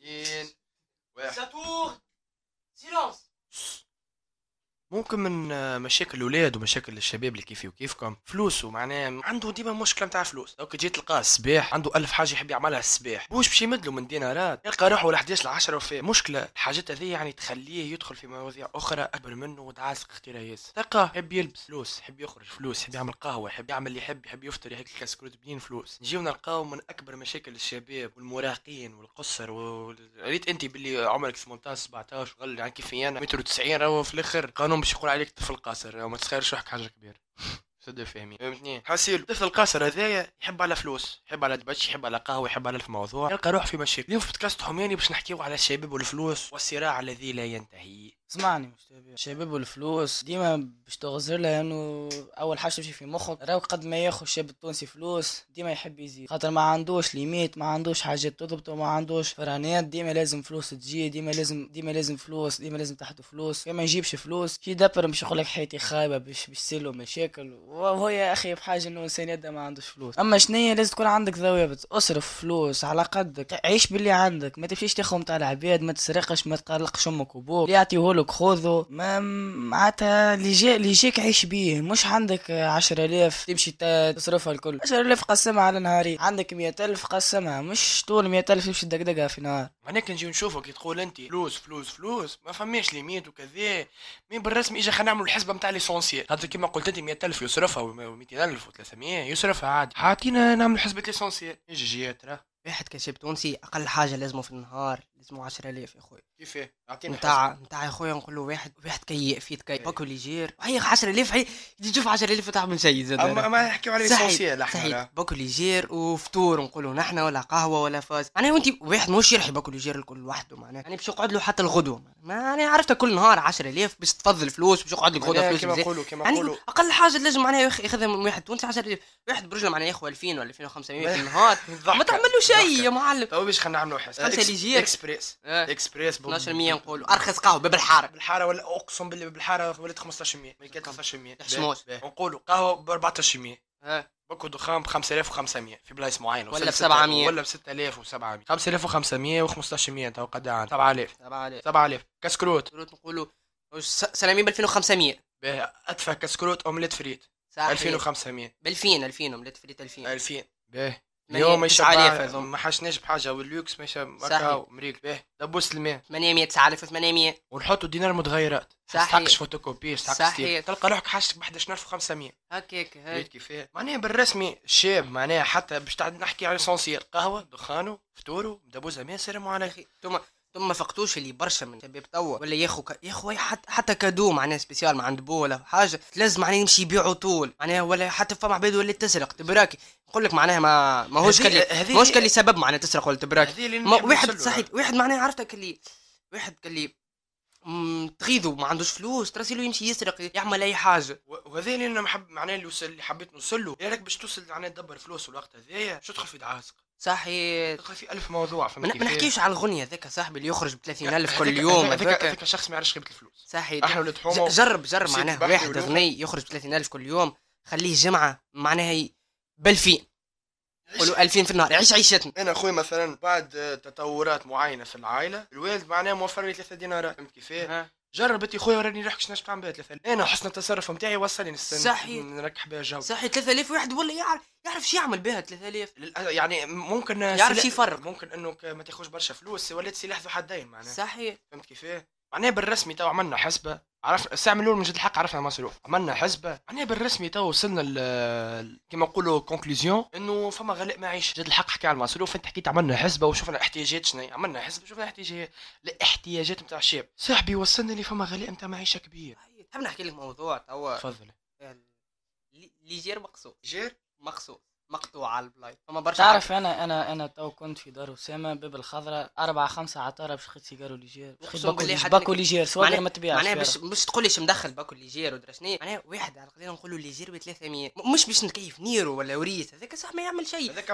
In. Ça tourne ممكن من مشاكل الأولاد ومشاكل الشباب اللي كيفي وكيفكم؟ فلوسه معناه عنده ديما مشكلة نتاع فلوس. لو كي جيت تلقاه الصباح عنده ألف حاجة يحب يعملها الصباح. بوش باش يمدلو من دينارات؟ يلقى روحه ولا 11 ل 10 وفاء. مشكلة الحاجات هذه يعني تخليه يدخل في مواضيع أخرى اكبر منه ودعاسق اختيرها ياسر تلقاه يحب يلبس فلوس يحب يخرج فلوس يحب يعمل قهوة يحب يعمل اللي يحب يحب يفطر هيك الكسكروت بنين فلوس. نجيو نلقاو من أكبر مشاكل الشباب والمراهقين والقصر و... ريت أنت باللي عمرك 18 17 غل يعني كيف أنا متر 90 راهو في الآخر. القانون باش يقول عليك طفل قاصر وما تسخرش روحك حاجة كبيرة. سد فاهمين فهمتني؟ حاسيل الطفل القاصر هذايا يحب على فلوس يحب على دبش يحب على قهوة يحب على الف موضوع. يلقى روح في مشاكل. اليوم في بودكاست حماني باش نحكيو على الشباب والفلوس والصراع الذي لا ينتهي. اسمعني مش الشباب والفلوس ديما باش تغزر له انه أول حاجة تمشي في مخك. راهو قد ما ياخذ الشاب التونسي فلوس ديما يحب يزيد. خاطر ما عندوش limite ما عندوش حاجات تضبطه ما عندوش فرانيات ديما لازم فلوس تجي ديما لازم ديما لازم فلوس ديما لازم تحته فلوس. كما يجيبش فلوس شي دبر باش يقول لك حياتي خايبة باش باش له مشاكل. وهو يا أخي بحاجة إنه إنسان ما عندوش فلوس. أما شنية لازم تكون عندك ضوابط اصرف فلوس على قدك. عيش باللي عندك. ما تمشيش تاخذ تاع العباد ما تسرقش ما تقلقش أمك اللي يعطيهولك خذه ما معناتها اللي جا اللي يجيك عيش بيه. مش عندك عشرة آلاف تمشي ت- تصرفها الكل. عشرة آلاف قسمها على نهارين عندك مية ألف قسمها. مش طول مية ألف تمشي تدقدقها في نهار. هناك نجي نشوفك تقول أنت فلوس فلوس فلوس. ما فماش limite وكذا. مين بالرسمي إجا خلينا نعملوا الحسبة نتاع l'essentiel هذا كيما قلت أنت 100000 يصرفها و200000 و300 يصرفها عادي. حاعطينا نعمل حسبة l'essentiel يجي جيات راه. واحد كشاب تونسي أقل حاجة لازمه في النهار لازمه 10000 يا خويا كيفاه اعطينا نتاع نتاع يا خويا نقول له واحد واحد كي في كي باكو légère هي 10000 هي تشوف 10000 تعمل شيء زاد. اما ما نحكيو على صحيح l'essentiel أحنا. باكو légère وفطور نقولوا نحن ولا قهوة ولا فاز. معناها وانت واحد مش يرحي باكو légère الكل لوحده معناها. يعني باش يقعد له حتى الغدوة ما يعني عرفت كل نهار 10000 باش تفضل فلوس باش يقعد لك غدوة فلوس بزاف. نقولوا كما يعني نقولوا أقل حاجة لازم معناها ياخ- ياخذها من واحد تونسي 10000 واحد برجله معناها ياخذ 2000 ولا 2500 في النهار. ما تعمل له شيء يا معلم. تو باش خلينا نعملوا خمسة إكس- ليجير. إكسبريس. آه. إكسبريس 12% نقولوا. أرخص قهوة باب الحاره بالحارة ولا أقسم بالله بالحارة ولات 15% ما كانت 13% يحشموش. باهي. نقولوا قهوة ب 14% ها باكو دخان ب 5500 في بلايص معينة. ولا ب ستة- 700. ولا ب 6700 5500 و15% تو قد عن 7000 7000 7000 كسكروت. كروت نقولوا. وش س- سلامين ب 2500 باهي أدفع كسكروت أومليت فريت. صحيح. 2500 ب 2000 2000 وملات فريت 2000 2000 باهي اليوم أظن. ما حشناش بحاجة واللوكس ماشي صحيح. ماكاو مريك باهي دبوس الماء 800 9800 ونحطوا دينار متغيرات. صحيح. تحقش فوتوكوبي صحيح. تلقى روحك حاجتك ب 11500 هكاك هاي كيفاه معناها بالرسمي الشاب معناها حتى باش نحكي على سونسيال قهوة دخانه فطوره مدبوزة ما سلام عليك أخي ثم فقتوش اللي برشا من شباب توا. ولا ياخو ك... ياخو حتى حتى كادو معناها سبيسيال ما عند بو ولا حاجة لازم معناها يمشي يبيعوا طول. معناها ولا حتى فما عباد ولا تسرق تبراكي نقول لك معناها ما ماهوش كلي ماهوش كلي سبب معناها تسرق ولا تبراكي ما واحد. صحيح واحد معناها عرفتك اللي واحد مم، تغيظه ما عندوش فلوس تراسيلو يمشي يسرق يعمل أي حاجة. وهذا اللي أنا محب معناه اللي, وصل اللي حبيت نوصل له. يا راك باش توصل معناه تدبر فلوس والوقت هذايا؟ شو تدخل في تدخل في ألف موضوع ما فهمت ما؟ نحكيش على الغنية ذاك صاحبي اللي يخرج ب 30000 كل يوم هذاك هذاك شخص ما يعرفش قيمه الفلوس. صحيح إحنا ولاد حومة جرب جرب معناها واحد. غني يخرج ب 30000 كل يوم خليه جمعة معناها ب 2000 قولوا 2000 في النهار عيش عيشتنا أنا أخوي مثلا بعد تطورات معينة في العائلة الوالد معناه موفر لي ثلاثة دينارات فهمت كيفاه ها. جرب انت خويا وراني روحك شنو تعمل بها ثلاثة أنا حسن التصرف نتاعي وصلني نستنى صحيح. نركح بها الجو صحيح 3000 واحد ولا يعرف يعرف شو يعمل بها 3000 للأ- يعني ممكن يعرف شي يفرق. ممكن إنه ما تاخذش برشا فلوس ولات سلاح ذو حدين معناه صحيح فهمت كيفاه؟ معناها بالرسمي تو عملنا حسبة عرف الساعة من الأول من جد الحق عرفنا المصروف عملنا حسبة معناها بالرسمي تو وصلنا ل كيما نقولوا conclusion إنه فما غلاء معيش جد الحق حكي على المصروف انت حكيت عملنا حسبة وشفنا الاحتياجات شنو. عملنا حسبة وشفنا الاحتياجات الاحتياجات نتاع الشاب صاحبي وصلنا اللي فما غلاء نتاع معيشه كبير. تحب نحكي لك موضوع توا. تفضل lé- légère مقصود. جير؟ مقصود. مقطوع على البلاي فما برشا تعرف أنا أنا أنا تو كنت في دار أسامة باب الخضراء أربعة خمسة عطاره باش خدت سيجارو légère باكو ليجير سواء معناها- ما تبيعش معناها باش باش تقول ليش مدخل باكو ليجير ودرا شنو معناها واحد على القليل نقولوا ليجير ب 300 م- مش باش نكيف نيرو ولا وريث هذاك صح ما يعمل شيء. هذاك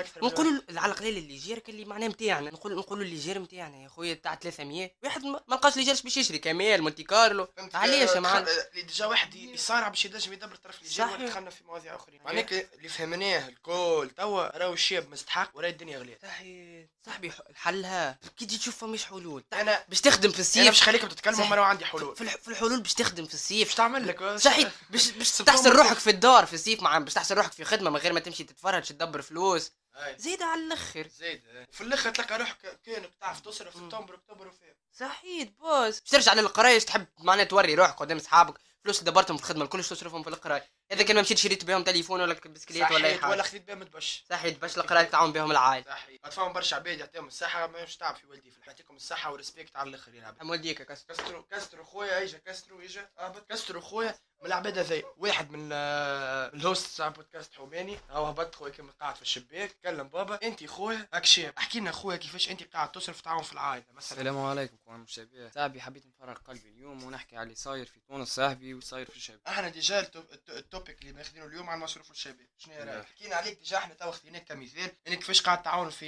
أكثر من نقولوا على القليل الليجير كان اللي معناه نتاعنا نقول نقولوا الليجير نتاعنا يا خويا تاع 300 واحد ما لقاش ليجير باش يشري؟ كمال مونتي كارلو؟ علاش يا معلم؟ ديجا واحد يصارع باش ينجم يدبر طرف الجيل صحيح. دخلنا في مواضيع أخرى معناك اللي فهمت فهمناه الكل. توا راهو الشاب مستحق وراهي الدنيا غليت. صحيح صاحبي ح- الحلها كي تجي تشوف فماش حلول. أنا باش تخدم في أنا الصيف باش خليكم تتكلموا راهو عندي حلول. في الح- في الحلول باش تخدم في الصيف باش تعمل لك. صحيح باش باش تحسن روحك في الدار في الصيف مع باش تحسن روحك في خدمة من غير ما تمشي تتفرج تدبر فلوس. زيد على الآخر زيد وفي الآخر تلقى روحك كأنك تعرف تصرف. سبتمبر أكتوبر صحيح بوس. باش ترجع للقرايه تحب معناها توري روحك قدام أصحابك. فلوس دبرتهم في الخدمة الكل تصرفهم في القراية. إذا كان ما مشيت شريت بهم تليفون ولا بسكليت ولا أي صحيح ولا حاجة خذيت بها متبش صحيح باش القراية تعاون بهم العائله صحيح. تفهم برشا عباد يعطيهم الصحة ما مش تعب في والدي في يعطيكم الصحة و respect على الآخر يا عباد أم والديك يا كسر كسترو كسترو خويا إجا كسترو إجا. هبط كسترو خويا من العباد هذي واحد من آه، ال host تاع بودكاست حوماني. هو هبط خويا كيما قاعد في الشباك كلم بابا. أنت خويا هاك شاب احكي لنا خويا كيفاش أنت قاعد تصرف تعاون في العائلة مثلا. السلام عليكم كون مشابه. صاحبي حبيت نفرغ قلبي اليوم ونحكي على اللي صاير في تونس صاحبي وصاير في الشباب. إحنا déjà ال to- ال to- ال topic اللي ماخذينه اليوم عن مصروف الشباب. شنو رايك نعم. حكينا عليك déjà إحنا تو خذيناك كمثال انك كيفاش قاعد تعاون في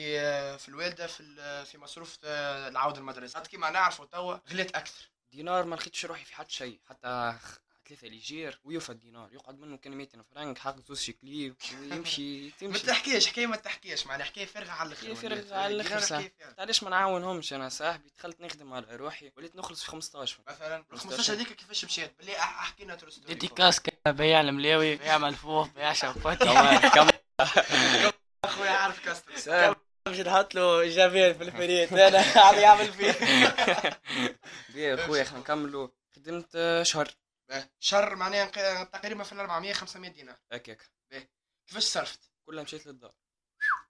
في الوالدة في في مصروف آه، العودة المدرسة؟ كيما نعرفوا توا غليت أكثر. دينار ما لقيتش روحي في حد شيء حتى ثلاثة légère ويوفى الدينار يقعد منه كان 200 فرنك حق زوز شيكلي ويمشي ما تمشي تحكيش حكايه ما تحكيش معناها حكايه فارغه على الأخر حكاية فارغة. على الآخر، دينار صح. حكاية فارغة. علاش ما نعاونهمش أنا صاحبي دخلت نخدم على روحي وليت نخلص في 15 مثلا ال 15 هذيك كيفاش مشيت؟ بالله أح- أحكي لنا ترى ستوري ديديكاس بياع الملاوي بياع ملفوف كمان كمان. أخويا عارف كاستر باش نحط له جافير في الفريق أنا عم يعمل فيه. بيه خويا خلينا نكملوا. خدمت آه، شهر شهر معناها تقريبا في ال 400 500 دينار هكاك كيفاش صرفت؟ كلها مشيت للدار.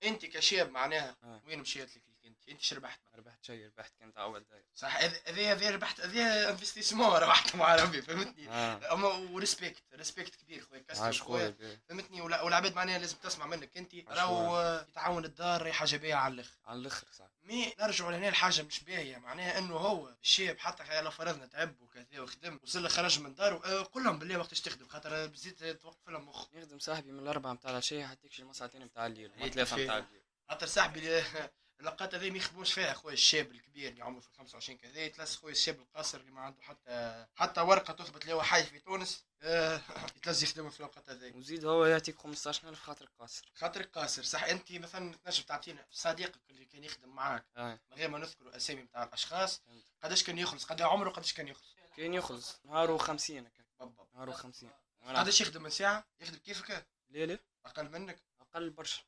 انت كشاب معناها آه. وين مشيت لك؟ انت إيش ربحت؟ ربحت شيء ربحت كانت أول داير. صح هذا هذا ربحت هذا investissement ربحت مع ربي فهمتني؟ آه. اما و respect respect كبير خويا كاستر خويا. فهمتني؟ والعباد معناها لازم تسمع منك. انت راهو. آه، يتعاون الدار راهي حاجة باهية على الآخر. على الآخر صاحبي mais نرجعوا لهنا الحاجة مش باهية. معناها إنه هو الشاب حتى لو فرضنا تعب وكذا وخدم وصل خرج من داره آه، قول لهم بالله وقتاش تخدم؟ خاطر بزيد توقف لهم مخ. نخدم صاحبي من الأربعة متاع العشية حتى يكشي ساعتين متاع الليل. هيك ثلاثة فيه. متاع الليل. خاطر صاحبي اللقات هذي ما يخدموش فيها خويا الشاب الكبير اللي عمره في 25 كذا يتلس خويا الشاب القاصر اللي ما عنده حتى حتى ورقة تثبت له حي في تونس. آه، يتلز يخدم في الوقت هذي وزيد هو يعطيك 15000 خاطر قاصر. خاطرك قاصر. صح أنت مثلا تنجم تعطينا صديقك اللي كان يخدم معاك آه. من غير ما نذكر أسامي نتاع الأشخاص. قداش كان يخلص؟ قد عمره قداش كان يخلص؟ كان يخلص نهار و50 هكا بالضبط نهار و50 وأنا قداش يخدم من ساعة؟ يخدم كيفك؟ ليلة أقل منك؟ أقل برشا.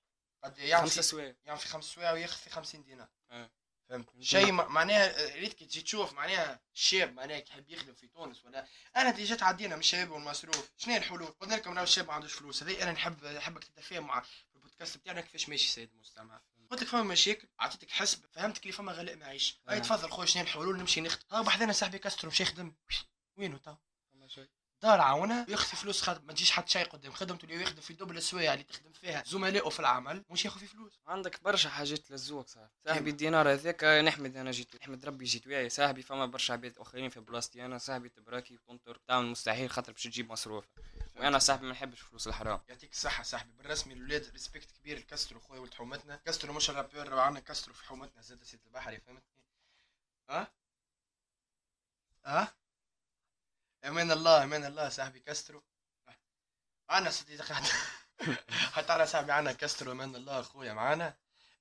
قد يعمل خمسة في سوايع. في خمس سوايع وياخذ في 50 دينار. آه. فهمت. شيء معناها ريت كي تجي تشوف معناها الشاب معناها يحب يخدم في تونس ولا أنا déjà تعدينا من الشباب والمصروف شنو هي الحلول؟ قلنا لكم راهو الشاب ما عندوش فلوس. هذه أنا نحب نحبك تتفاهم مع البودكاست بتاعنا. كيفاش ماشي سيد المستمع قلت لك فما مشاكل أعطيتك حسب. فهمتك اللي فما غلاء معيش. آه. أي تفضل خويا شنو الحلول؟ نمشي نخدم. ها بحذنا صاحبي كاسترو مشى يخدم. وينو تو دار عاونها وياخذ فلوس خدم ما تجيش حتى شيء قدام. خدمته اللي يخدم في double السوايع اللي تخدم فيها. زملائه في العمل مش ياخذ في فلوس. عندك برشا حاجات لزوك صاحبي صاحبي الدينار هذاك نحمد أنا جيت. نحمد ربي جيت. وياي صاحبي فما برشا عباد آخرين في بلاصتي أنا صاحبي تبراكي وتنطر. تعمل مستحيل خاطر باش تجيب مصروف وأنا صاحبي ما نحبش فلوس الحرام. يعطيك الصحة صاحبي. بالرسمي الولاد respect كبير لكاسترو خويا ولد حومتنا. كاسترو مش ال rappeur راه عندنا كاسترو في حومتنا. زاد سيد البحري فهمتني ها؟ ها؟ أمان الله أمان الله صاحبي كاسترو. أنا صديق حتى أنا صاحبي عنا كاسترو أمان الله. خويا معانا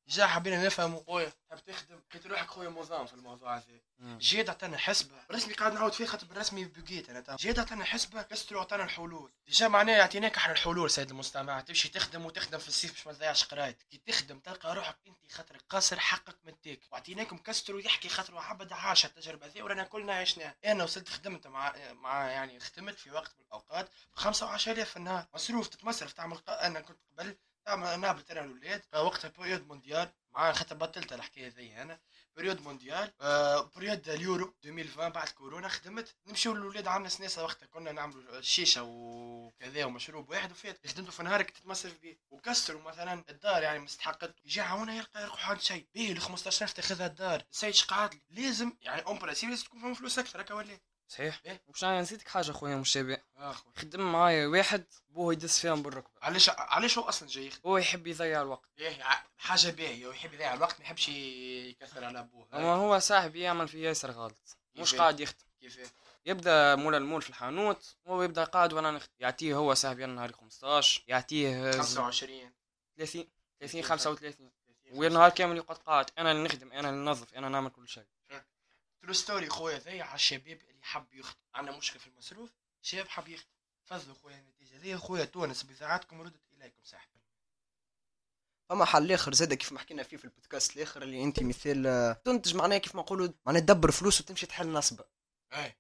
جا حبينا نفهموا خويا تحب تخدم لقيت روحك خويا موظف في الموضوع هذا. جيد عطانا حسبة. بالرسمي قاعد نعاود فيه خاطر بالرسمي بقيت أنا. تو. جيد عطانا حسبة كاسترو عطانا الحلول. déjà معناها يعطيناك إحنا الحلول سيد المستمع. تمشي تخدم وتخدم في الصيف باش ما تضيعش قرايتك. كي تخدم تلقى روحك أنت خاطرك قاصر حقك مديك وعطيناكم كاسترو يحكي خاطر عبد عاش التجربة هذه ورانا كلنا عشناها. أنا وصلت خدمت مع مع يعني خدمت في وقت من الأوقات ب 15000 في النهار. مصروف تتمصرف تعمل أنا كنت قبل نابلت أنا الاولاد وقتها بريود مونديال مع خاطر بطلت الحكاية ذي أنا. بريود مونديال آه، بريود اليورو 2020 بعد كورونا خدمت. نمشيو للولاد عندنا سناسه وقتها كنا نعملوا شيشة وكذا ومشروب واحد وفات خدمته في نهارك تتمصرف بيه. وكسروا مثلا الدار يعني مستحقت. يجي عاونا يلقى يروح عند شيء. بيه ال 15000 تاخذها الدار. السيد شقعد لي. لازم يعني اون لازم تكون فيهم فلوس أكثر هكا ولا صحيح؟ إيه. وش أنا نسيتك حاجة خويا مشابه أخوي خدم معايا واحد بوه يدس فيهم بالركبه علاش علاش هو أصلا جاي يخدم هو يحب يضيع الوقت. إيه، ع- حاجة باهية ويحب يضيع الوقت ما يحبش يكثر على أبوه. أما هو صاحبي يعمل في ياسر غلط. مش كيفاه؟ قاعد يخدم. كيف يبدأ مولا المول في الحانوت هو يبدأ قاعد وأنا نخدم. يعطيه هو صاحبي أنا نهاري 15 يعطيه 25 30 30 35 والنهار كامل يقعد قاعد. أنا اللي نخدم أنا اللي ننظف أنا نعمل كل شيء. true story خويا. ذي على الشباب اللي حب يخدم عندنا مشكلة في المصروف. شاب حب يخدم فضلوا خويا النتيجة. ذي خويا تونس بذاعتكم ردت إليكم صاحبي. فما حل آخر زاد كيف ما حكينا فيه في البودكاست الآخر اللي أنت مثال آه، تنتج معناها كيف ما نقولوا معناها تدبر فلوس وتمشي تحل نصبه اي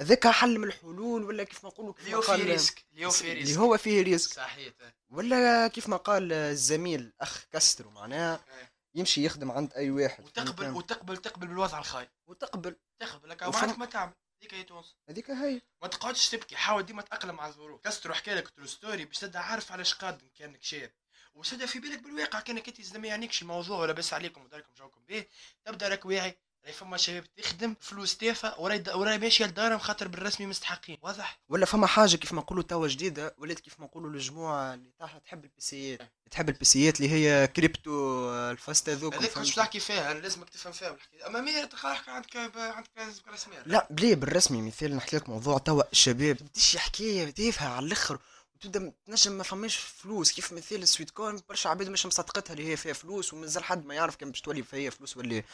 هذاك حل من الحلول ولا كيف ما نقولوا كيف اللي فيه risque. اللي هو فيه risque. اللي هو فيه risque. صحيح. ولا كيف ما قال الزميل أخ كاسترو معناها إيه. يمشي يخدم عند أي واحد وتقبل؟ وتقبل تقبل بالوضع الخايب. وتقبل. تقبل لك وفهم- ما تعمل. هذيك هي تونس. هذيك هي. ما تقعدش تبكي. حاول ديما تأقلم مع الظروف. كسروا حكى لك ترو ستوري باش تبدأ عارف علاش قادم كانك شاب وسدا في بالك بالواقع كانك أنت ما يعنيكش الموضوع ولا بس عليكم وداركم جوكم به. تبدأ راك واعي. راهي فما شباب تخدم فلوس تافهة وراي وراي ماشيه لدارهم خاطر بالرسمي مستحقين. واضح؟ ولا فما حاجة كيف ما نقولوا توا جديدة ولات كيف ما نقولوا الجموعه اللي تاعها تحب البيسيات تحب البيسيات اللي هي كريبتو آه، الفاستا ذوك هذاك مش تحكي فيها لازمك تفهم فيها الحكاية أما مير تخاف عندك عندك راس مال لا بلي بالرسمي مثال نحكي لك موضوع توا الشباب. تبديش حكايه تافهة على الآخر. وتبدا تنجم ما فماش فلوس. كيف مثال ال sweet corn برشا عباد مش مصدقتها اللي هي فيها فلوس ومازال حد ما يعرف كان باش تولي فيها فلوس ولا إيه.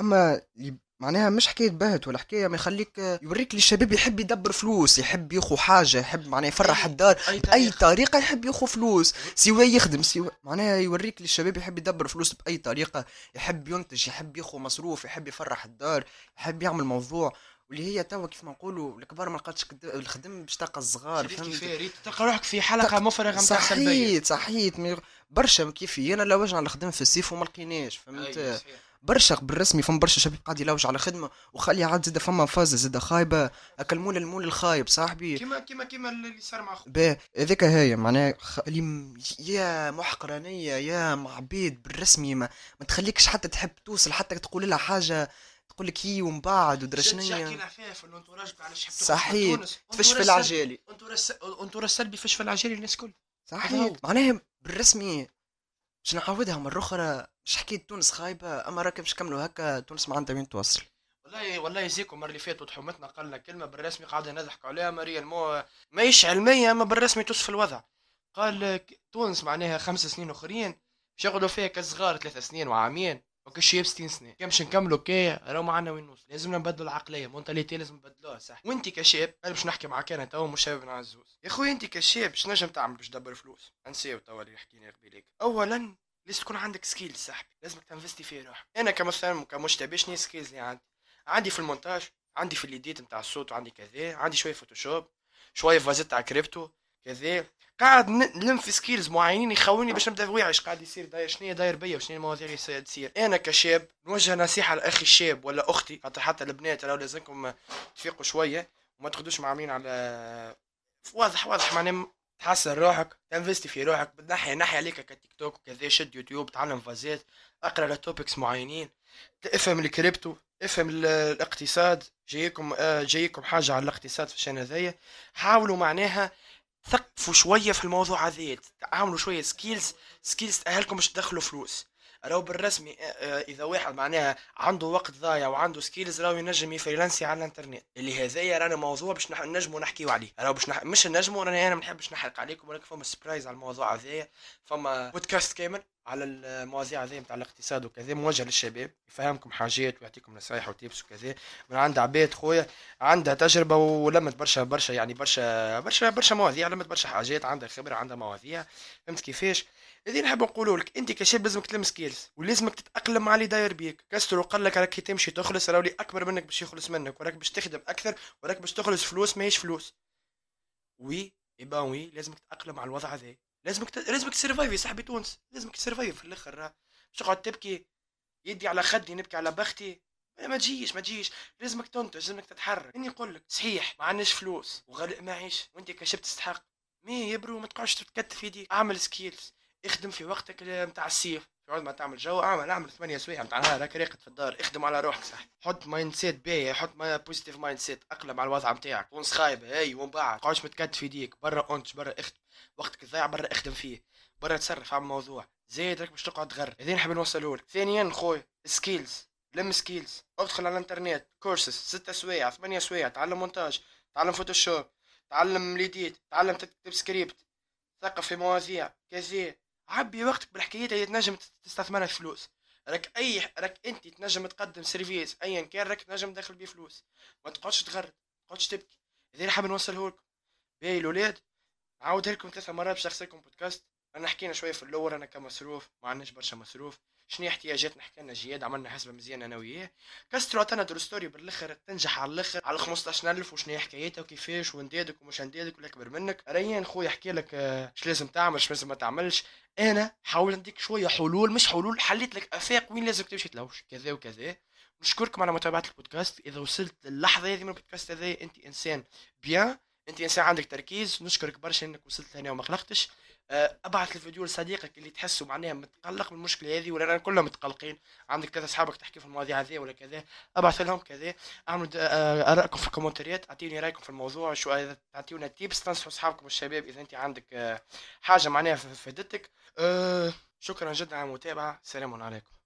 أما اللي معناها مش حكاية بهت ولا حكاية ما يخليك يوريك لي الشباب يحب يدبر فلوس يحب يخو حاجة يحب معناها يفرح الدار. أي بأي طريقة. يحب يخو فلوس. سواء يخدم سواء معناها يوريك لي الشباب يحب يدبر فلوس بأي طريقة. يحب ينتج يحب يخو مصروف يحب يفرح الدار يحب يعمل موضوع. واللي هي توا كيف ما نقولوا الكبار ما لقاتش الخدم باش تلقى الصغار فهمت تلقى روحك في حلقة مفرغة نتاع صحيت صحيت مي- برشا كيفي أنا لوج على الخدمه في الصيف وما لقيناش فهمت؟ أي، صحيح. برشا بالرسمي فما برشا شباب قاعد يلوج على خدمة وخلي عاد زاد فما فاز زاد خايبة هكا المول الخايب صاحبي. كيما كيما كيما اللي صار مع أخوك با هذيك هي معناها خ... اللي م- يا محقرانية يا معبيد بالرسمي ما, ما تخليكش حتى تحب توصل حتى تقول لها حاجة تقول لك هي ومن بعد جد حكينا ودرشنية فيها في الانتوراج حب صحيح. تفش في العجالي انتوراج السلبي فش في العجالي الناس الكل صحيح. معناها بالرسمي باش نعاودها مرة أخرى مش حكاية تونس خايبة أما راك باش نكملوا هكا تونس ما عندها وين توصل. والله والله يزيكم المرة اللي فاتت تحومتنا قالنا كلمة بالرسمي قاعدة نضحكوا عليها ماريا المو ماهيش علمية أما بالرسمي توصف الوضع. قال تونس معناها خمس سنين أخرين باش ياخذوا فيها كصغار ثلاث سنين وعامين. وكالشياب 60 سنه كان باش نكملوا كي راهو ما عندنا وين نوصل. لازمنا نبدلوا العقلية. mentalité لازم نبدلوها صح. وانت كشاب أنا باش نحكي معاك أنا تو مش شباب عزوز. يا خويا انت كشاب باش نجم تعمل باش تدبر فلوس؟ نسيو توا اللي حكينا قبيلك اولا لازم تكون عندك skills صاحبي لازمك تنفستي في روحك. أنا كمثلا كمجتبي شنو skills اللي عندي. عندي في المونتاج عندي في ال edit نتاع الصوت وعندي كذا عندي شوية Photoshop شوية فازات تاع كريبتو. كذا قاعد نلم في skills معينين يخوني باش نبدأ واعي إيش قاعد يصير داير شنو داير بيا وشنو المواضيع اللي تصير. أنا كشاب نوجه نصيحة لأخي الشاب ولا أختي خاطر حتى البنات راهو لازمكم تفيقوا شوية وما تاخذوش معاملين على واضح واضح معناه تحسن روحك تنفستي في روحك. بتنحي نحي عليك كتيك توك وكذا شد يوتيوب تعلم فازات اقرأ على topics معينين افهم الكريبتو افهم ال- الاقتصاد جايكم آه، جايكم حاجة على الاقتصاد في ال chaîne هذايا. حاولوا معناها ثقفوا شوية في الموضوع هذا تعاملوا شوية skills skills تاهلكم باش تدخلوا فلوس. راهو بالرسمي آه، آه، إذا واحد معناها عنده وقت ضايع وعنده skills راهو ينجم يفريلانسي على الإنترنت اللي هذايا رانا موضوع باش نجموا نحكيو عليه. راهو باش نح... مش نجموا راني أنا ما نحبش نحرق عليكم ولكن فما surprise على الموضوع هذايا. فما بودكاست كامل. على المواضيع هذه نتاع الاقتصاد وكذا موجه للشباب يفهمكم حاجات ويعطيكم نصايح و tips وكذا. من عند عباد خويا عندها تجربة ولمت برشا برشا يعني برشا برشا برشا مواضيع لمت برشا حاجات عندها خبرة عندها مواضيع. فهمت كيفاش؟ اللي نحب نقولوا لك أنت كشاب لازمك تلم skills ولازمك تتأقلم مع اللي داير بيك. كسر وقال لك راك تمشي تخلص راهو اللي أكبر منك باش يخلص منك وراك باش تخدم أكثر وراك باش تخلص فلوس ماهيش فلوس. oui ايبا oui لازمك تتأقلم على الوضع هذا. لازمك. لازمك ت survive يا صاحبي تونس. لازمك ت survive في الآخر. باش تقعد تبكي يدي على خدي نبكي على بختي. ما تجيش ما تجيش. لازمك تنتج لازمك تتحرك. إني نقول لك صحيح ما عندناش فلوس. وغلاء معيش وأنت كشاب تستحق. mais يا bro ما تقعدش تتكتف يديك. أعمل skills اخدم في وقتك نتاع الصيف. في عوض ما تعمل جو اعمل اعمل ثمانية سوايع نتاع نهار راك راقد في الدار اخدم على روحك صح. حط mindset باهي حط positive mindset اتأقلم على الوضع نتاعك تونس خايبه هاي ومن بعد. تقعدش متكتف يديك برا انتج برا اخدم وقتك ضايع برا اخدم فيه. برا تصرف على الموضوع. زايد راك باش تقعد تغرد هذا نحب نوصله ثانيا خويا skills لم skills ادخل على الانترنت كورسز ستة سوايع ثمانية سوايع تعلم مونتاج تعلم Photoshop تعلم l'edit تعلم تكتب سكريبت ثقف في مواضيع. كذا عبي وقتك بالحكايات اللي تنجم تستثمرها في فلوس. راك أي راك أنت تنجم تقدم service ايا كان راك تنجم تدخل بيه فلوس. ما تقعدش تغرد ما تقعدش تبكي. هذا اللي حاب نوصله لكم باهي الاولاد نعاودها لكم ثلاثة مرات باش بودكاست. انا حكينا شوية في الأول أنا كمصروف ما عندناش برشا مصروف. شنو احتياجاتنا؟ حكينا جياد عملنا حسبة مزيانة أنا وياه. كسروا عطانا ستوري بالآخر تنجح على الآخر. على 15000 وشنو هي حكايتها؟ وكيفاش؟ وندادك ومش ندادك ولا أكبر منك. ريان خويا يحكي لك آه، اش لازم تعمل اش لازم ما تعملش. أنا حاول نديك شوية حلول مش حلول حليت لك أفاق وين لازم تمشي تلوش. كذا وكذا. نشكركم على متابعة البودكاست. إذا وصلت للحظة هذه من البودكاست هذا أنت إنسان بيان أنت إنسان عندك تركيز. نشكرك برشا إنك وصلت هنا وما قلقتش آه، أبعث الفيديو لصديقك اللي تحسه معناها متقلق من المشكلة هذه ولا رانا كلنا متقلقين. عندك ثلاثة أصحابك تحكي في المواضيع هذه ولا كذا أبعث لهم كذا. اعملوا آه، ارائكم في ال comment ات اعطيني رأيكم في الموضوع شو إذا تعطيونا tips تنصحوا أصحابكم والشباب إذا أنت عندك آه، حاجة معناها فادتك شكرا جدا على المتابعة. سلام عليكم.